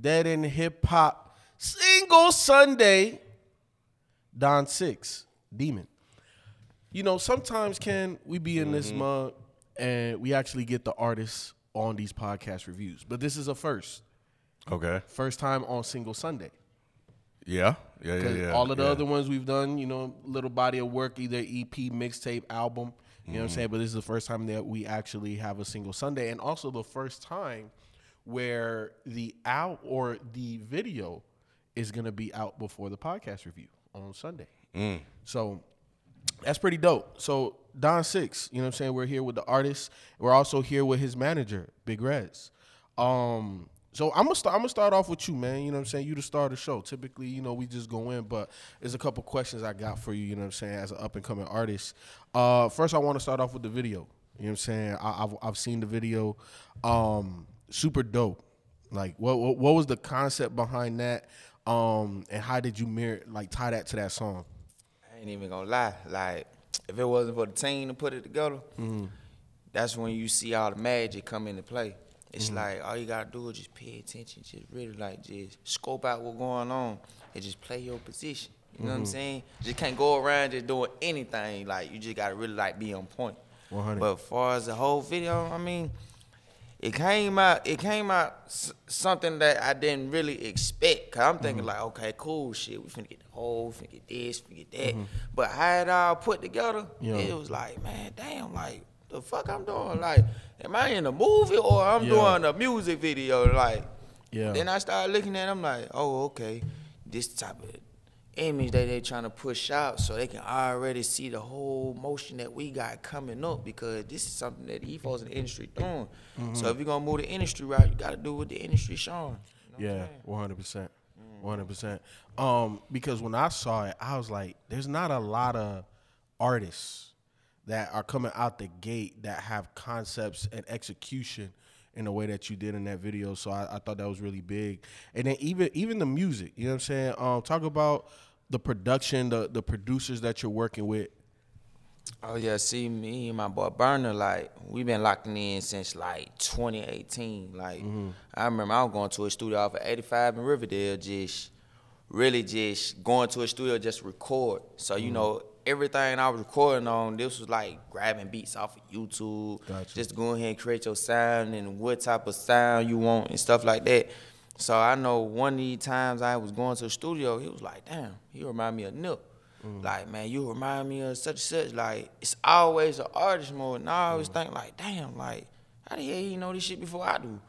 Dead in Hip Hop Single Sunday. Don Six, Demon. You know, sometimes can we be in this mm-hmm. mug and we actually get the artists on these podcast reviews, but this is a first. Okay. First time on Single Sunday. Yeah. Yeah. Yeah. yeah. all of the yeah. other ones we've done, you know, little body of work, either EP, mixtape, album. You know what I'm mm-hmm. saying? But this is the first time that we actually have a single Sunday, and also the first time where the out or the video is gonna be out before the podcast review on Sunday. So that's pretty dope. So Don Six, you know what I'm saying? We're here with the artist. We're also here with his manager, Big Rez. Um, so I'm gonna start. I'm gonna start off with you, man. You know what I'm saying? You the star of the show. Typically, you know, we just go in, but there's a couple questions I got for you. You know what I'm saying? As an up and coming artist, uh, first I want to start off with the video. You know what I'm saying? I, I've I've seen the video. Um, super dope. Like, what, what what was the concept behind that? Um, and how did you mirror like tie that to that song? I ain't even gonna lie. Like, if it wasn't for the team to put it together, mm-hmm. that's when you see all the magic come into play. It's mm-hmm. like all you gotta do is just pay attention, just really like just scope out what's going on and just play your position. You know what I'm mm-hmm. saying? Just can't go around just doing anything. Like you just gotta really like be on point. 100. But as far as the whole video, I mean, it came out it came out s- something that I didn't really expect. Cause I'm thinking mm-hmm. like, okay, cool, shit, we finna get the whole, finna get this, finna get that. Mm-hmm. But how it all put together, Yeah. it was like, man, damn, like the fuck I'm doing? Like, am I in a movie or I'm Yeah. doing a music video? Like, Yeah. then I started looking at, it, I'm like, oh, okay, this type of image that they trying to push out so they can already see the whole motion that we got coming up because this is something that the folks in the industry doing. Mm-hmm. So if you're gonna move the industry route, you gotta do what the industry showing. Yeah, one hundred percent, one hundred percent. Um, because when I saw it, I was like, "There's not a lot of artists that are coming out the gate that have concepts and execution in the way that you did in that video." So I, I thought that was really big. And then even even the music, you know what I'm saying? Um, talk about the production, the the producers that you're working with. Oh yeah, see me and my boy Burner, like we've been locking in since like 2018. Like mm-hmm. I remember I was going to a studio off of 85 in Riverdale, just really just going to a studio just record. So you mm-hmm. know everything I was recording on, this was like grabbing beats off of YouTube, Gotcha. just go ahead and create your sound and what type of sound you want and stuff like that. So I know one of these times I was going to the studio, he was like, "Damn, he remind me of Nip." Mm. Like, man, you remind me of such and such. Like, it's always an artist mode. And I always mm. think, like, damn, like, how the hell he know this shit before I do?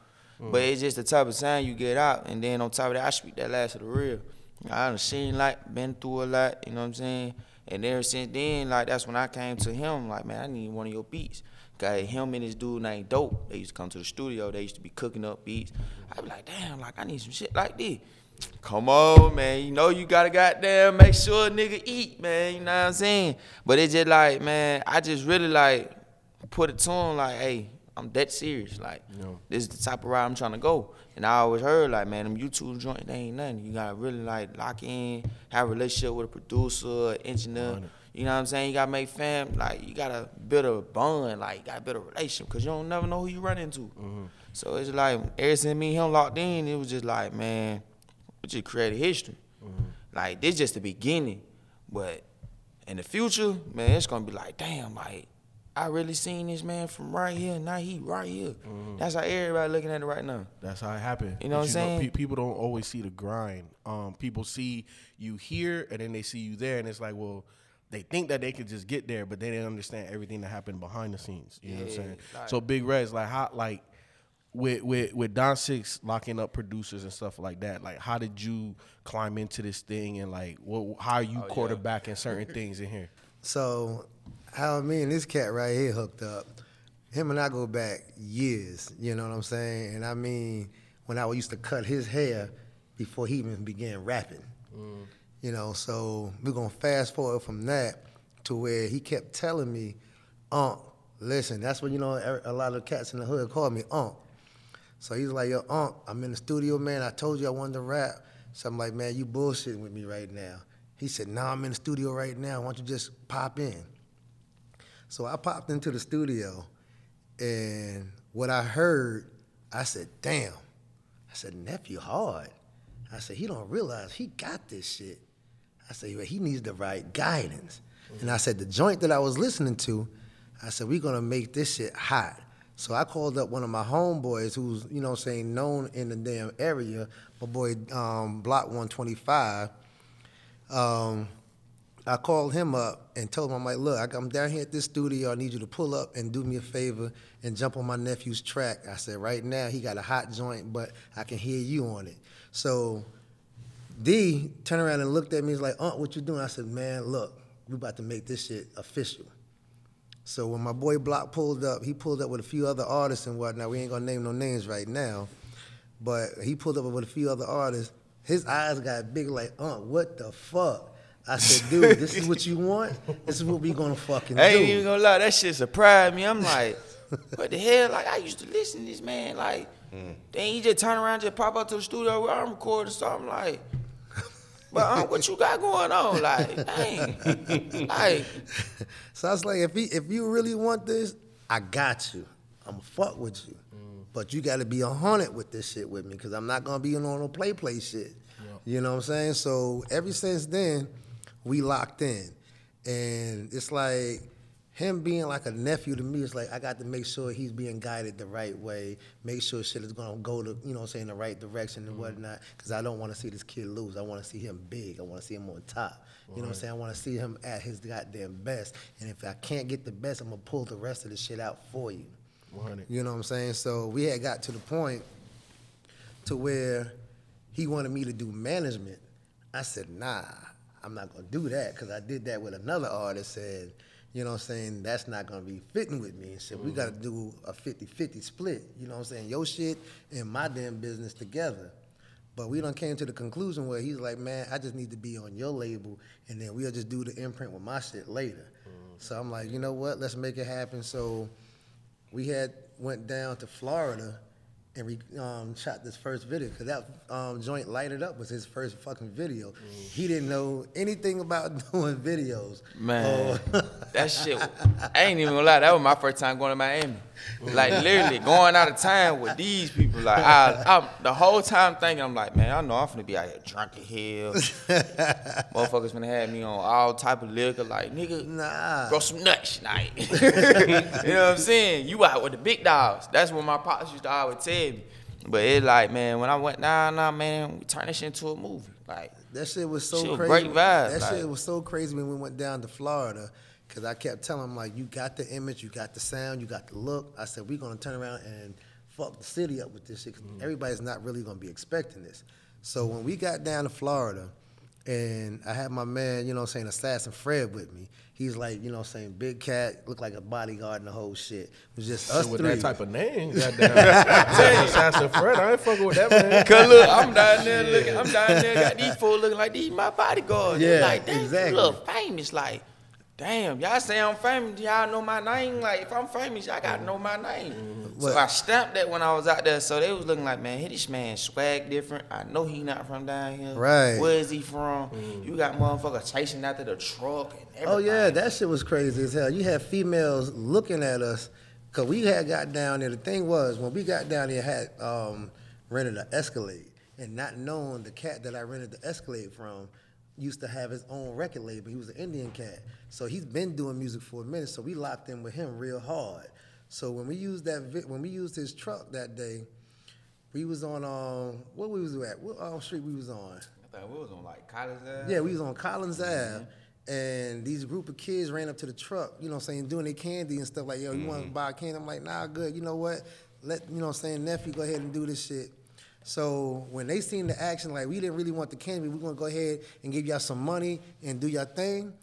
Mm. But it's just the type of sound you get out. And then on top of that, I speak that last of the real. I done seen like, been through a lot, you know what I'm saying? And ever since then, like, that's when I came to him, like, man, I need one of your beats. Got him and this dude named Dope. They used to come to the studio. They used to be cooking up beats. I be like, damn, like, I need some shit like this. Come on, man. You know you gotta goddamn make sure a nigga eat, man. You know what I'm saying? But it's just like, man, I just really like put it to him like, hey, I'm that serious. Like, this is the type of ride I'm trying to go. And I always heard like, man, them YouTube joint, they ain't nothing. You gotta really like lock in, have a relationship with a producer, engineer. You know what I'm saying? You gotta make fam, like you gotta build a bond, like you gotta build a relationship, cause you don't never know who you run into. So it's like ever since me and him locked in, it was just like, man, we just created history. Like this just the beginning, but in the future, man, it's gonna be like, damn, like I really seen this man from right here, now he right here. Mm-hmm. That's how everybody looking at it right now. That's how it happened. You know But what I'm saying? pe- people don't always see the grind. Um, people see you here, and then they see you there, and it's like, well, they think that they could just get there, but they didn't understand everything that happened behind the scenes. You know what I'm saying? like- so Big Rez like, how like with with with Don Six locking up producers and stuff like that. Like, how did you climb into this thing, and like, what how are you Oh, quarterbacking certain things in here? So, how me and this cat right here hooked up, him and I go back years, you know what I'm saying? And I mean, when I used to cut his hair before he even began rapping. Mm. You know, so we're gonna fast forward from that to where he kept telling me, Unc, listen, that's what, you know, a lot of cats in the hood call me Unc. So he's like, yo, Unc, I'm in the studio, man. I told you I wanted to rap. So I'm like, man, you bullshitting with me right now. He said, nah, I'm in the studio right now. Why don't you just pop in? So I popped into the studio, and what I heard, I said, damn. I said, nephew hard. I said, he don't realize he got this shit. I said, well, he needs the right guidance. And I said, the joint that I was listening to, I said, we're gonna make this shit hot. So I called up one of my homeboys who's, you know saying, known in the damn area, my boy um, Block 125. Um, I called him up and told him, I'm like, look, I'm down here at this studio. I need you to pull up and do me a favor and jump on my nephew's track. I said, right now, he got a hot joint, but I can hear you on it. So D turned around and looked at me. He's like, Aunt, what you doing? I said, man, look, we about to make this shit official. So when my boy Block pulled up, he pulled up with a few other artists and whatnot. We ain't gonna name no names right now, but he pulled up with a few other artists. His eyes got big, like, Aunt, what the fuck? I said, dude, this is what you want. This is what we gonna fucking I ain't do. even gonna lie, that shit surprised me. I'm like, what the hell? Like I used to listen to this man. Like, hmm. then he just turn around, just pop up to the studio where I'm recording something. Like, but um, what you got going on? Like, dang, like, So I was like, if he, if you really want this, I got you. I'ma fuck with you. But you gotta be a hundred with this shit with me, cause I'm not gonna be on no play play shit. You know what I'm saying? So ever since then, we locked in. And it's like him being like a nephew to me, it's like I got to make sure he's being guided the right way, make sure shit is gonna go to, you know what I'm saying, the right direction and mm-hmm. whatnot. Cause I don't wanna see this kid lose. I wanna see him big. I wanna see him on top. You know what I'm saying? I wanna see him at his goddamn best. And if I can't get the best, I'm gonna pull the rest of the shit out for you. 100. You know what I'm saying? So we had got to the point to where he wanted me to do management. I said, nah, I'm not gonna do that because I did that with another artist and you know what I'm saying, that's not gonna be fitting with me and shit. We gotta mm-hmm. do a 50-50 split, you know what I'm saying? Your shit and my damn business together. But we done came to the conclusion where he's like, man, I just need to be on your label and then we'll just do the imprint with my shit later. Mm-hmm. So I'm like, you know what, let's make it happen. So we had went down to Florida and we um, shot this first video because that um, joint lighted up was his first fucking video. He didn't know anything about doing videos. man, Oh. that shit. I ain't even gonna lie, that was my first time going to Miami. Like literally going out of town with these people. Like I, I'm the whole time thinking, I'm like, man, I know I'm gonna be out here drunk as hell. Motherfuckers gonna have me on all type of liquor. Like nigga, Nah. grow some nuts tonight. you know what I'm saying? You out with the big dogs. That's what my pops used to always tell me. But it like, man, when I went, down, nah, nah, man, we turn this shit into a movie. Like, That shit was so Shit was crazy. great vibe, That like- shit was so crazy when we went down to Florida. Cause I kept telling him like, you got the image, you got the sound, you got the look. I said we're gonna turn around and fuck the city up with this shit. 'cause mm. Everybody's not really gonna be expecting this. So when we got down to Florida, and I had my man, you know, what I'm saying Assassin Fred with me. He's like, you know, what I'm saying big cat, looked like a bodyguard and the whole shit. It was just us with three. that type of name, goddamn. Assassin Fred, I ain't fucking with that man. Cause look, I'm down there looking, I'm down there, got these four looking like these my bodyguards. Yeah, like, damn, exactly. look famous. Like, damn, y'all say I'm famous, y'all know my name. Like, if I'm famous, y'all gotta know my name. So What- I stamped that when I was out there. So they was looking like, man, hey, this man swag different. I know he not from down here. Right. Where is he from? You got motherfuckers chasing after the truck and everything. Oh yeah, that shit was crazy as hell. You had females looking at us because we had got down there. The thing was when we got down there, had um, rented an Escalade and not knowing the cat that I rented the Escalade from used to have his own record label. He was an Indian cat. So he's been doing music for a minute. So we locked in with him real hard. So when we used that, vi- when we used his truck that day, we was on um, what we was at? What um, street we was on? I thought we was on like Collins Ave. Yeah, we was on Collins Ave, and these group of kids ran up to the truck, you know what I'm saying, doing their candy and stuff like, yo, you want to buy candy? I'm like, nah, good. You know what? Let, you know what I'm saying, nephew, go ahead and do this shit. So when they seen the action, like, we didn't really want the candy, we're going to go ahead and give y'all some money and do your thing.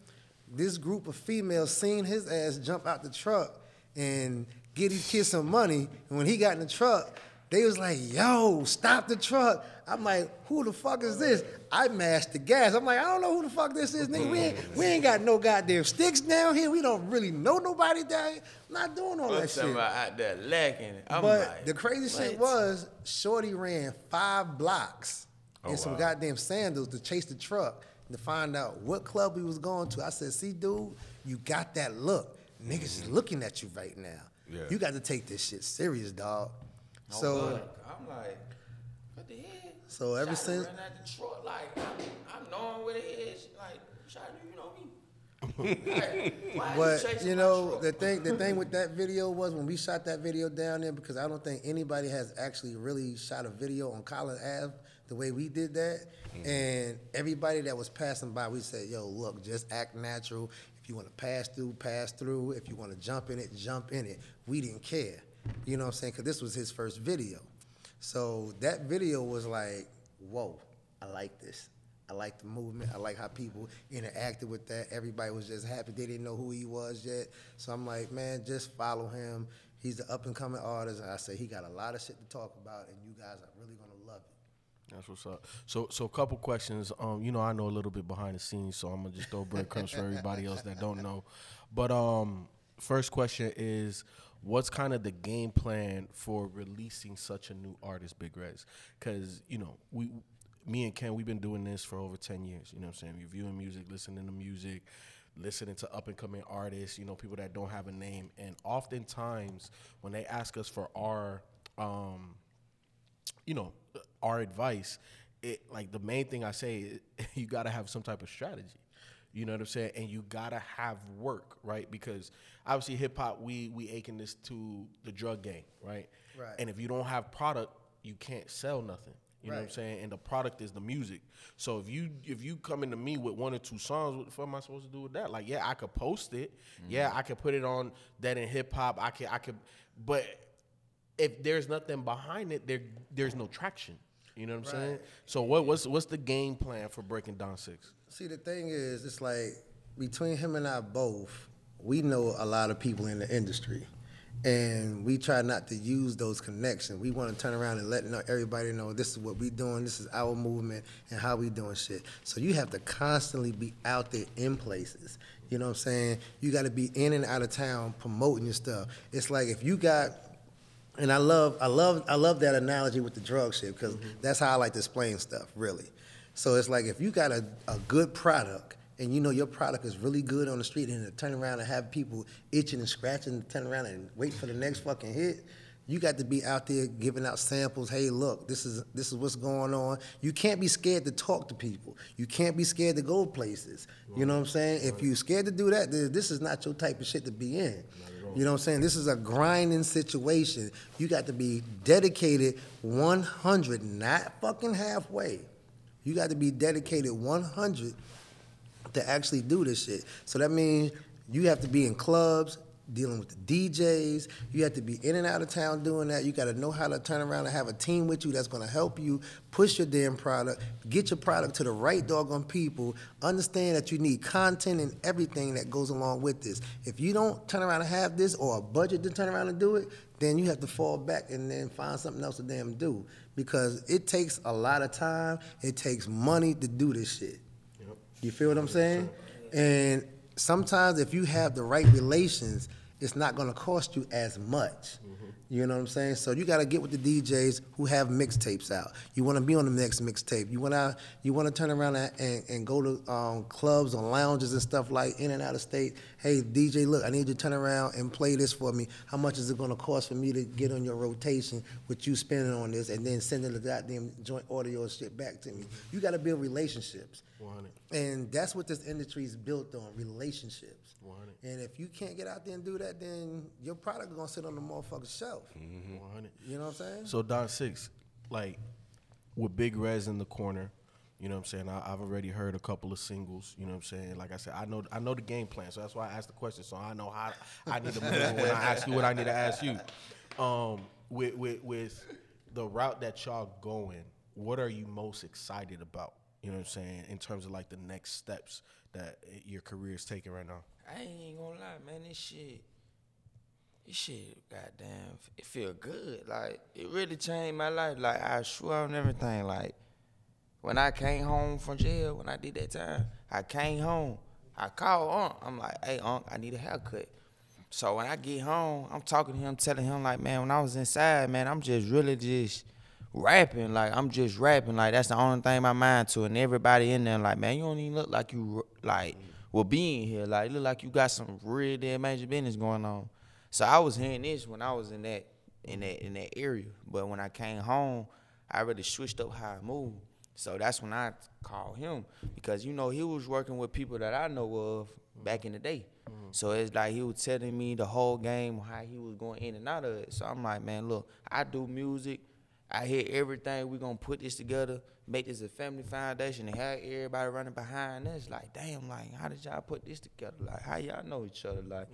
This group of females seen his ass jump out the truck and get these kids some money. And when he got in the truck, they was like, yo, stop the truck. I'm like, who the fuck is this? I mashed the gas. I'm like, I don't know who the fuck this is, nigga. We ain't, we ain't got no goddamn sticks down here. We don't really know nobody down here. I'm not doing all that shit. somebody out there lacking? I'm But like, the crazy shit was, Shorty ran five blocks oh, in some goddamn sandals to chase the truck to find out what club we was going to. I said, see, dude, you got that look. Niggas is looking at you right now. Yeah. You got to take this shit serious, dog. No so bug. I'm like, what the hell? So ever Shawty since- ran out the like, I'm, I'm knowing where it is. Like, Shawty, you know me. like, why But chasing you know the thing, the thing with that video was when we shot that video down there because I don't think anybody has actually really shot a video on Collins Ave the way we did that. Mm-hmm. And everybody that was passing by, we said, "Yo, look, just act natural. If you want to pass through, pass through. If you want to jump in it, jump in it." We didn't care, you know what I'm saying? Because this was his first video. So that video was like, "Whoa, I like this." I like the movement. I like how people interacted with that. Everybody was just happy. They didn't know who he was yet. So I'm like, man, just follow him. He's the up and coming artist. And I say he got a lot of shit to talk about, and you guys are really gonna love it. That's what's up. So, so a couple questions. Um, you know, I know a little bit behind the scenes, so I'm gonna just throw breadcrumbs for everybody else that don't know. But um, first question is, what's kind of the game plan for releasing such a new artist, Big Rez? Because you know, we, me and Ken, we've been doing this for over ten years. You know what I'm saying? Reviewing music, listening to music, listening to up and coming artists. You know, people that don't have a name, and oftentimes when they ask us for our um, you know, our advice, it like the main thing I say, you got to have some type of strategy. You know what I'm saying? And you gotta have work, right? Because obviously hip hop, we we akin this to the drug game, right? Right. And if you don't have product, you can't sell nothing. You know what I'm saying? And the product is the music. So if you if you come into me with one or two songs, what the fuck am I supposed to do with that? Like, yeah, I could post it. Yeah, mm-hmm. I could put it on that in hip hop. I could I could, but if there's nothing behind it, there there's no traction. You know what I'm saying? So what what's what's the game plan for breaking Don Six? See, the thing is, it's like between him and I both, we know a lot of people in the industry. And we try not to use those connections. We want to turn around and let everybody know this is what we're doing, this is our movement, and how we doing shit. So you have to constantly be out there in places. You know what I'm saying? You got to be in and out of town promoting your stuff. It's like if you got and I love, I love, I love that analogy with the drug shit because mm-hmm. that's how I like to explain stuff, really. So it's like if you got a, a good product and you know your product is really good on the street and to turn around and have people itching and scratching to turn around and wait for the next fucking hit, you got to be out there giving out samples. Hey, look, this is this is what's going on. You can't be scared to talk to people. You can't be scared to go places. You know what I'm saying? If you're scared to do that, this is not your type of shit to be in. You know what I'm saying? This is a grinding situation. You got to be dedicated 100, not fucking halfway. You got to be dedicated 100 to actually do this shit. So that means you have to be in clubs, dealing with the DJs. You have to be in and out of town doing that. You got to know how to turn around and have a team with you that's going to help you push your damn product, get your product to the right doggone people. Understand that you need content and everything that goes along with this. If you don't turn around and have this or a budget to turn around and do it, then you have to fall back and then find something else to damn do because it takes a lot of time. It takes money to do this shit. You feel what I'm saying? And sometimes if you have the right relations it's not gonna cost you as much. You know what I'm saying? So you gotta get with the DJs who have mixtapes out. You wanna be on the next mixtape. You wanna you wanna turn around and, and, go to um, clubs or lounges and stuff like in and out of state. Hey DJ, look, I need you to turn around and play this for me. How much is it gonna cost for me to get on your rotation with you spending on this and then sending the goddamn joint audio shit back to me? You gotta build relationships. 100. And that's what this industry is built on, relationships. 100. And if you can't get out there and do that, then your product is gonna sit on the motherfucking shelf. 100. You know what I'm saying? So Don Six, like with Big Rez in the corner, you know what I'm saying? I, I've already heard a couple of singles. You know what I'm saying? Like I said, I know I know the game plan, so that's why I asked the question. So I know how I need to move when I ask you what I need to ask you. Um, with with with the route that y'all going, what are you most excited about? You know what I'm saying? In terms of like the next steps that your career is taking right now. I ain't gonna lie, man. This shit, this shit, goddamn, it feel good. Like it really changed my life. Like I swear on everything. Like when I came home from jail, when I did that time, I came home. I called Unc. I'm like, hey Unc, I need a haircut. So when I get home, I'm talking to him, telling him like, man, when I was inside, man, I'm just really just rapping. Like I'm just rapping. Like that's the only thing my mind to. And everybody in there like, man, you don't even look like you like will be in here. Like it look like you got some real damn major business going on. So I was hearing this when I was in that in that in that area. But when I came home, I really switched up how I moved. So that's when I called him because you know he was working with people that I know of back in the day. Mm-hmm. So it's like he was telling me the whole game how he was going in and out of it. So I'm like, man, look, I do music. I hear everything. We're gonna put this together, make this a family foundation, and have everybody running behind us. Like, damn, like, how did y'all put this together? Like, how y'all know each other? Like,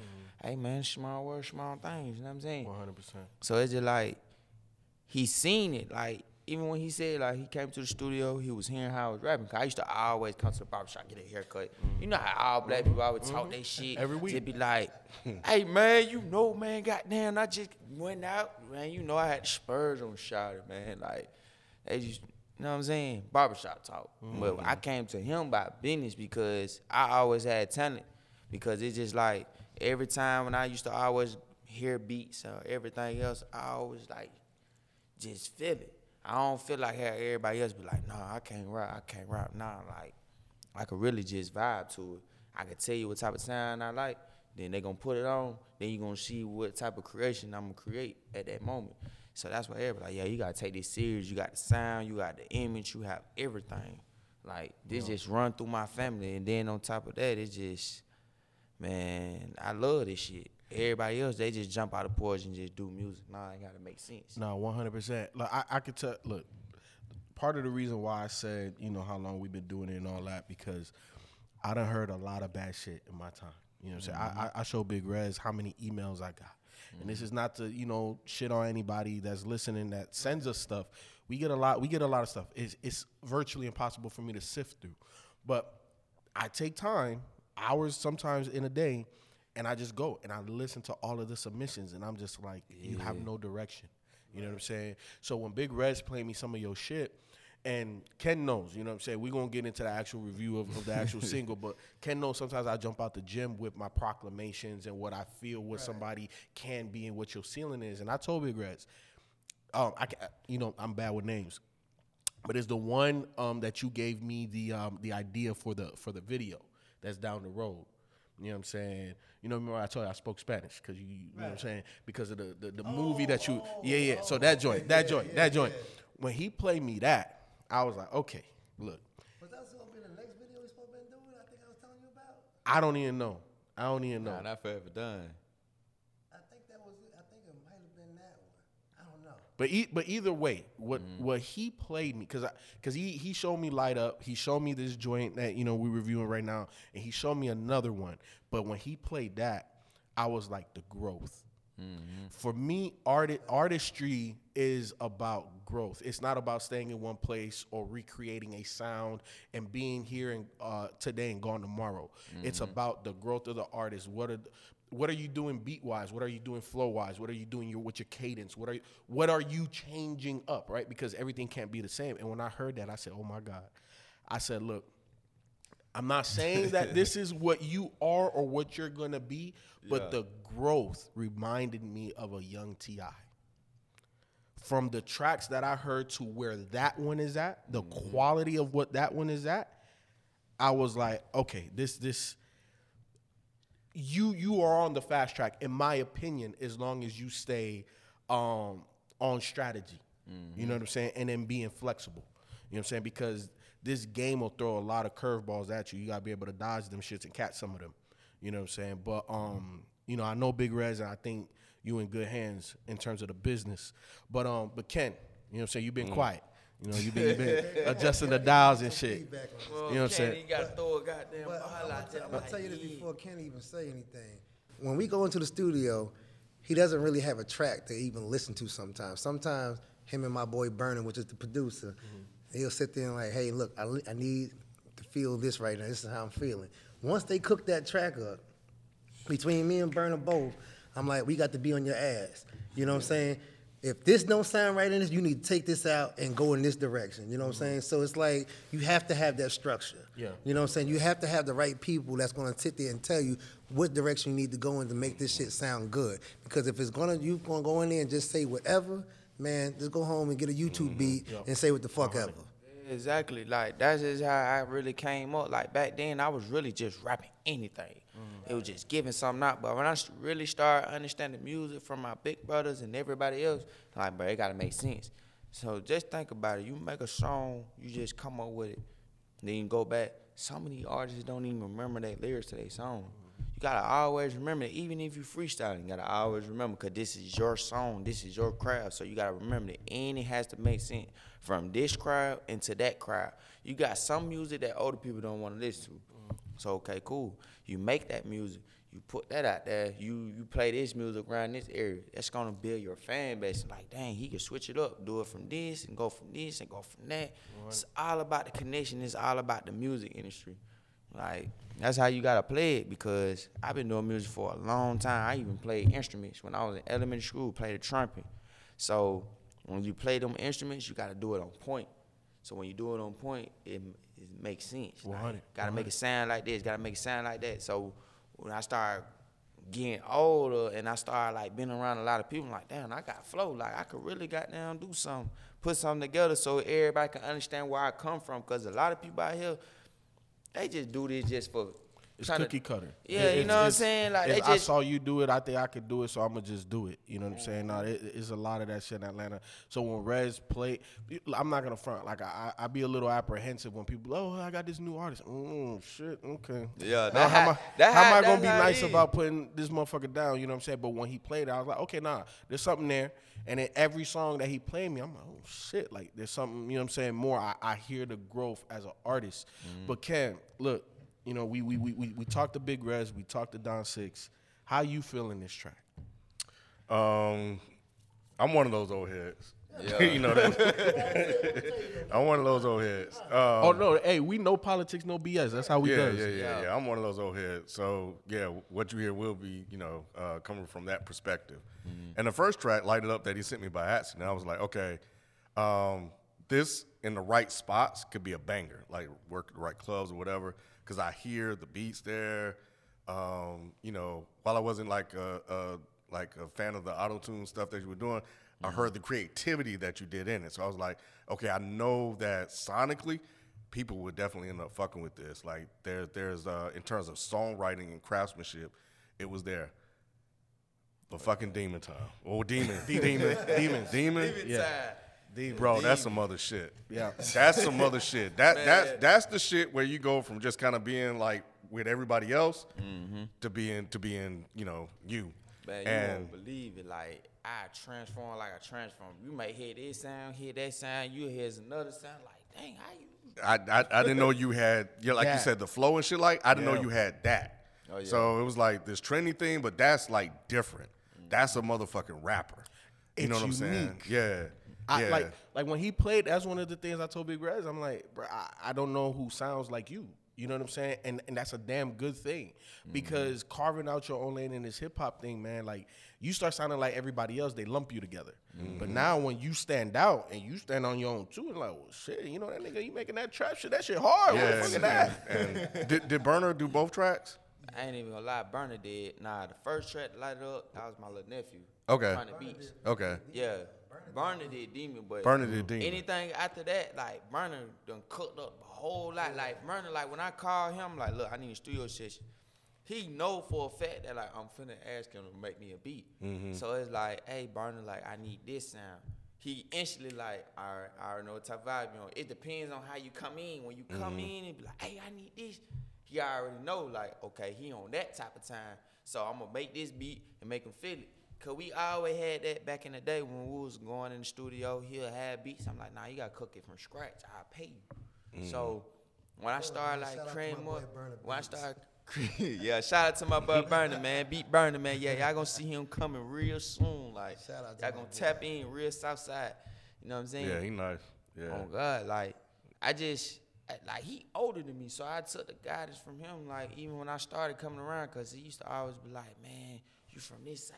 hey man, small words, small things. You know what I'm saying? 100%. So it's just like he seen it. Like even when he said like he came to the studio, he was hearing how I was rapping. 'Cause I used to always come to the barbershop get a haircut. You know how all black people always talk they mm-hmm. shit Every week. They'd be like, "Hey man, you know man, goddamn, I just went out, man. You know I had Spurs on shot, man. Like they just." You know what I'm saying? Barbershop talk. But I mm-hmm. came to him by business because I always had talent. Because it's just like every time when I used to always hear beats or everything else, I always like just feel it. I don't feel like how everybody else be like, nah, I can't rap, I can't rap. Nah, like I could really just vibe to it. I could tell you what type of sound I like, then they gonna put it on, then you gonna see what type of creation I'm gonna create at that moment. So that's why everybody like, yeah, you gotta take this serious. You got the sound, you got the image, you have everything. Like this just run through my family, and then on top of that, it's just, man, I love this shit. Everybody else, they just jump out of porch and just do music. Nah, it gotta make sense. No, one hundred percent. Like I, I could tell. Look, part of the reason why I said you know how long we've been doing it and all that because I done heard a lot of bad shit in my time. You know what I'm saying? Mm-hmm. I, I, show Big Rez how many emails I got, and this mm-hmm. is not to you know shit on anybody that's listening that sends us stuff. We get a lot. We get a lot of stuff. It's it's virtually impossible for me to sift through, but I take time, hours sometimes in a day, and I just go and I listen to all of the submissions, and I'm just like, you have no direction. You know what I'm saying? So when Big Rez play me some of your shit, and Ken knows, you know what I'm saying? We're gonna get into the actual review of, of the actual single, but Ken knows sometimes I jump out the gym with my proclamations and what I feel what somebody can be and what your ceiling is. And I told Big Rez, um, I, you know, I'm bad with names but it's the one um, that you gave me the um, the idea for the for the video that's down the road. You know what I'm saying? You know, remember I told you I spoke Spanish because you, you know what I'm saying because of the the, the movie that you oh. yeah yeah. So that joint, that joint, that joint. When he played me that, I was like, okay, look, Was that supposed to be the next video we supposed to be doing? I think I was telling you about. I don't even know. I don't even know. Nah, not forever done. I think that was. it. I think it might have been that one. I don't know. But e- but either way, what mm-hmm. what he played me because because he he showed me light up. He showed me this joint that you know we're reviewing right now, and he showed me another one. But when he played that, I was like the growth. Mm-hmm. For me, art artistry is about growth. It's not about staying in one place or recreating a sound and being here and uh, today and gone tomorrow. It's mm-hmm. about the growth of the artist. What are what are you doing beat wise? What are you doing flow wise? What are you doing your with your cadence? What are you, what are you changing up? Right, because everything can't be the same. And when I heard that, I said, "Oh my God!" I said, "Look, I'm not saying that this is what you are or what you're gonna be, but the growth reminded me of a young Ti. From the tracks that I heard to where that one is at, the mm-hmm. quality of what that one is at, I was like, okay, this this you you are on the fast track, in my opinion, as long as you stay um, on strategy. You know what I'm saying, and then being flexible. You know what I'm saying because this game will throw a lot of curveballs at you. You gotta be able to dodge them shits and catch some of them. You know what I'm saying? But um, you know, I know Big Rez, and I think you in good hands in terms of the business. But um, but Ken, you know what I'm saying? You've been quiet. You know, you've been, you've been adjusting the dials and shit. Well, You know what I'm saying? You gotta throw a goddamn But ball I'm out there. gonna, I'm tell you this before Ken even say anything. When we go into the studio, he doesn't really have a track to even listen to sometimes. Sometimes him and my boy Burner, which is the producer, mm-hmm. he'll sit there and like, hey, look, I, I need to feel this right now. This is how I'm feeling. Once they cook that track up, between me and Burner both, I'm like, we got to be on your ass. You know what I'm saying? If this don't sound right in this, you need to take this out and go in this direction. You know what I'm mm-hmm. saying? So it's like you have to have that structure. Yeah. You know what I'm saying? You have to have the right people that's gonna sit there and tell you what direction you need to go in to make this shit sound good. Because if it's gonna you gonna go in there and just say whatever, man, just go home and get a YouTube mm-hmm. beat and say what the fuck ever. Exactly. Like that's just how I really came up. Like back then, I was really just rapping anything. It was just giving something out. But when I really started understanding music from my big brothers and everybody else, like, bro, it gotta make sense. So just think about it. You make a song, you just come up with it, then you go back. So many artists don't even remember their lyrics to their song. You gotta always remember, even if you freestyling, you gotta always remember, cause this is your song, this is your craft. So you gotta remember that, and it has to make sense from this crowd into that crowd. You got some music that older people don't want to listen to. So okay, cool. You make that music, you put that out there. You you play this music around this area. That's gonna build your fan base. Like, dang, he can switch it up, do it from this and go from this and go from that. It's all about the connection. It's all about the music industry. Like that's how you gotta play it because I've been doing music for a long time. I even played instruments when I was in elementary school. Played the trumpet. So when you play them instruments, you gotta do it on point. So when you do it on point, it, it makes sense. Like, 100, gotta make it sound like this. Gotta make it sound like that. So when I start getting older and I started like being around a lot of people, I'm like, damn, I got flow. Like I could really goddamn do something, put something together so everybody can understand where I come from. Cause a lot of people out here, they just do this just for It's tryna- cookie cutter. Yeah, It- you know what I'm saying? Like if they I saw you do it, I think I could do it, so I'm gonna just do it. You know what I'm saying? No, it, it's a lot of that shit in Atlanta. So when Rez play, I'm not gonna front. Like I, I, I be a little apprehensive when people, oh, I got this new artist. Oh shit, okay. Yeah, Now, that how, how- am I, that how am how- I gonna be how it nice is. about putting this motherfucker down? You know what I'm saying? But when he played, I was like, okay, nah, there's something there. And in every song that he played me, I'm like, oh shit, like there's something. You know what I'm saying? More, I, I hear the growth as an artist. Mm-hmm. But Ken, look, you know, we we we we, we talked to Big Rez, we talked to Don Six. How you feeling this track? Um, I'm one of those old heads. Yeah. you know that. I'm one of those old heads. Um, oh no, hey, we know politics, no BS. That's how we yeah, does. yeah, yeah, yeah. I'm one of those old heads. So yeah, what you hear will be, you know, uh, coming from that perspective. And the first track, "Light It Up," that he sent me by accident, I was like, okay, um, this in the right spots could be a banger. Like work the right clubs or whatever, because I hear the beats there. Um, you know, while I wasn't like a, a like a fan of the auto tune stuff that you were doing, I heard the creativity that you did in it. So I was like, okay, I know that sonically people would definitely end up fucking with this. Like there, there's uh, in terms of songwriting and craftsmanship, it was there. But fucking demon time. Oh, demon, demon, demon, demon. Yeah, bro, that's some other shit. Yeah. that's some other shit. That that's that's the shit where you go from just kind of being like with everybody else mm-hmm. to being to being you know you. Man, you and won't believe it. Like I transform like I transform. You may hear this sound, hear that sound. You hear another sound. Like dang, how you? I, I, I didn't know you had yeah, like you said the flow and shit like I didn't Yeah. know you had that. Oh, yeah. So it was like this trendy thing, but that's like different. Mm. That's a motherfucking rapper. You know It's what I'm saying? unique. Yeah. I yeah. like like when he played. That's one of the things I told Big Rez. I'm like, bro, I, I don't know who sounds like you. You know what I'm saying? And and that's a damn good thing mm-hmm. because carving out your own lane in this hip hop thing, man, like you start sounding like everybody else, they lump you together. Mm-hmm. But now when you stand out and you stand on your own too, it's like, well, shit, you know that nigga, you making that trap shit, that shit hard. what the fuck is that? did, did Burner do both tracks? I ain't even gonna lie, Burner did. Nah, the first track to light it up, that was my little nephew. Okay. Burner Beats. Okay. Yeah. Burner did Demon, but Burner did Demon. Anything after that, like Burner done cooked up a whole lot. Like Burner, like when I call him, like, look, I need a studio session. He know for a fact that like I'm finna ask him to make me a beat. Mm-hmm. So it's like, hey Burner, like I need this sound. He instantly like, all right, I already know what type of vibe you on. It depends on how you come in. When you come Mm-hmm. in and be like, hey, I need this. He already know like, okay, he on that type of time. So I'm gonna make this beat and make him feel it. Cause we always had that back in the day when we was going in the studio. He'll have beats. I'm like, nah, you gotta cook it from scratch. I'll pay you. Mm. So when I started like shout creating more, when I started, yeah, shout out to my boy Burner, man. Beat Burner, man. Yeah, y'all gonna see him coming real soon. Like, Shout out to y'all gonna boy. tap in real south side. You know what I'm saying? Yeah, he nice. Yeah. Oh God, like I just like he older than me, so I took the guidance from him. Like even when I started coming around, cause he used to always be like, "Man, you from this side."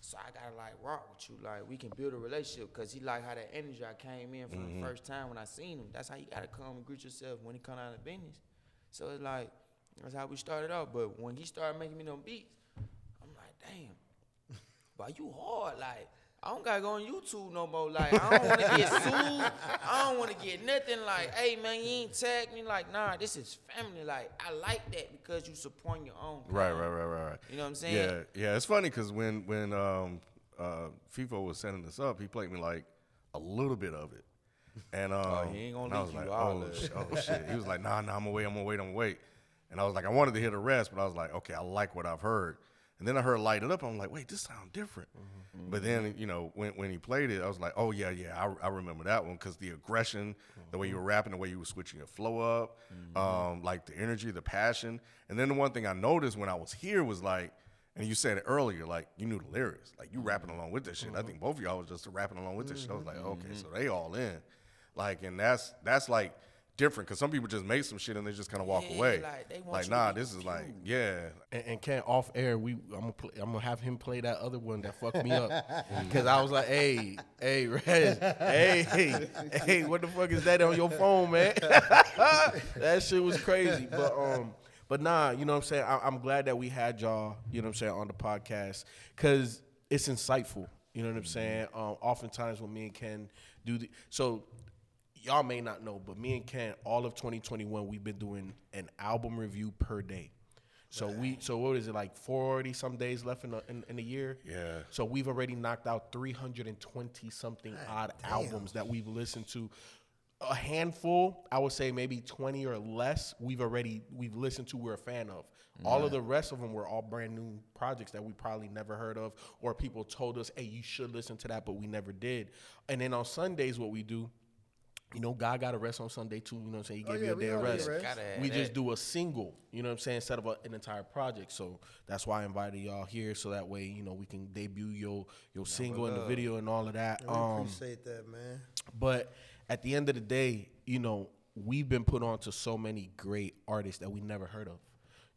So I gotta like rock with you, like we can build a relationship. Cause he like how that energy I came in from the mm-hmm. first time when I seen him. That's how you gotta come and greet yourself when he come out of business. So it's like that's how we started out. But when he started making me them beats, I'm like, damn, but you hard. Like I don't gotta go on YouTube no more. Like I don't wanna get sued. I don't wanna get nothing. Like, hey man, you ain't tag me. Like, nah, this is family. Like I like that because you supporting your own. Right, right, right, right, right. You know what I'm saying? Yeah, yeah. It's funny because when when um, uh, FIFO was setting this up, he played me like a little bit of it, and um, Oh, he ain't gonna I was you like, all oh, sh- oh shit. He was like, nah, nah, I'm gonna wait, I'm gonna wait, I'm gonna wait, and I was like, I wanted to hear the rest, but I was like, okay, I like what I've heard, and then I heard light it up. I'm like, wait, this sounds different. Mm-hmm. But then you know when when he played it, I was like, oh yeah, yeah, I, I remember that one because the aggression, the way you were rapping, the way you were switching your flow up, Mm-hmm. um, like the energy, the passion, and then the one thing I noticed when I was here was like. And you said it earlier, like you knew the lyrics, like you rapping along with this shit. I think both of y'all was just rapping along with this shit. I was like, okay, so they all in, like, and that's that's like different because some people just make some shit and they just kind of walk Yeah, away. like, they want Like, you to nah, this is like, yeah, And, and can't off air. We I'm gonna play, I'm gonna have him play that other one that fucked me up because I was like, hey, hey, Rez, hey, hey, hey, what the fuck is that on your phone, man? that shit was crazy. But um, but nah, you know what I'm saying. I, I'm glad that we had y'all. You know what I'm saying on the podcast because it's insightful. You know what I'm saying. Um, oftentimes when me and Ken do the so y'all may not know, but me and Ken, all of 2021, we've been doing an album review per day. So we, so what is it like 40 some days left in the in, in the year? Yeah. So we've already knocked out 320 something odd albums that we've listened to. A handful, I would say maybe 20 or less. We've already we've listened to. We're a fan of. All of the rest of them were all brand new projects that we probably never heard of, or people told us, "Hey, you should listen to that," but we never did. And then on Sundays, what we do, you know, God got a rest on Sunday too. You know what I'm saying? He Oh, gave yeah, you a day of rest. rest. Gotta We that. just do a single, you know what I'm saying, instead of a, an entire project. So that's why I invited y'all here, so that way, you know, we can debut your your single and the video and all of that. We Um, appreciate that, man. but at the end of the day, you know, we've been put on to so many great artists that we never heard of.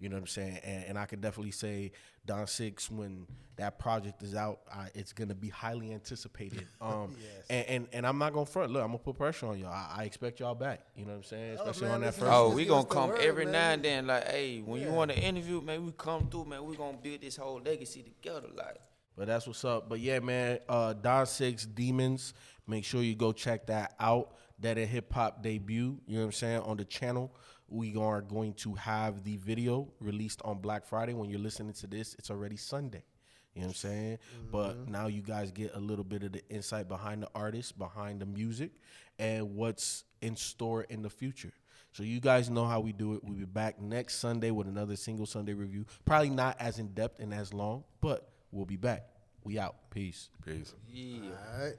You know what I'm saying? And, and I can definitely say Don Six, when that project is out, uh, it's gonna be highly anticipated. Um, and, and and I'm not gonna front. Look, I'm gonna put pressure on y'all. I, I expect y'all back. You know what I'm saying? Oh, Especially man, on that first. Oh, we give gonna come word, every man. now and then. Like, hey, when you want to interview, man, we come through, man. We gonna build this whole legacy together. Like, But that's what's up. But yeah, man, uh Don Six Demons. Make sure you go check that out. That a hip hop debut. You know what I'm saying? On the channel. We are going to have the video released on Black Friday. When you're listening to this, it's already Sunday. You know what I'm saying? But mm-hmm. now you guys get a little bit of the insight behind the artist, behind the music, and what's in store in the future. So you guys know how we do it. We'll be back next Sunday with another single Sunday review. Probably not as in depth and as long, but we'll be back. We out. Peace. peace. yeah. All right.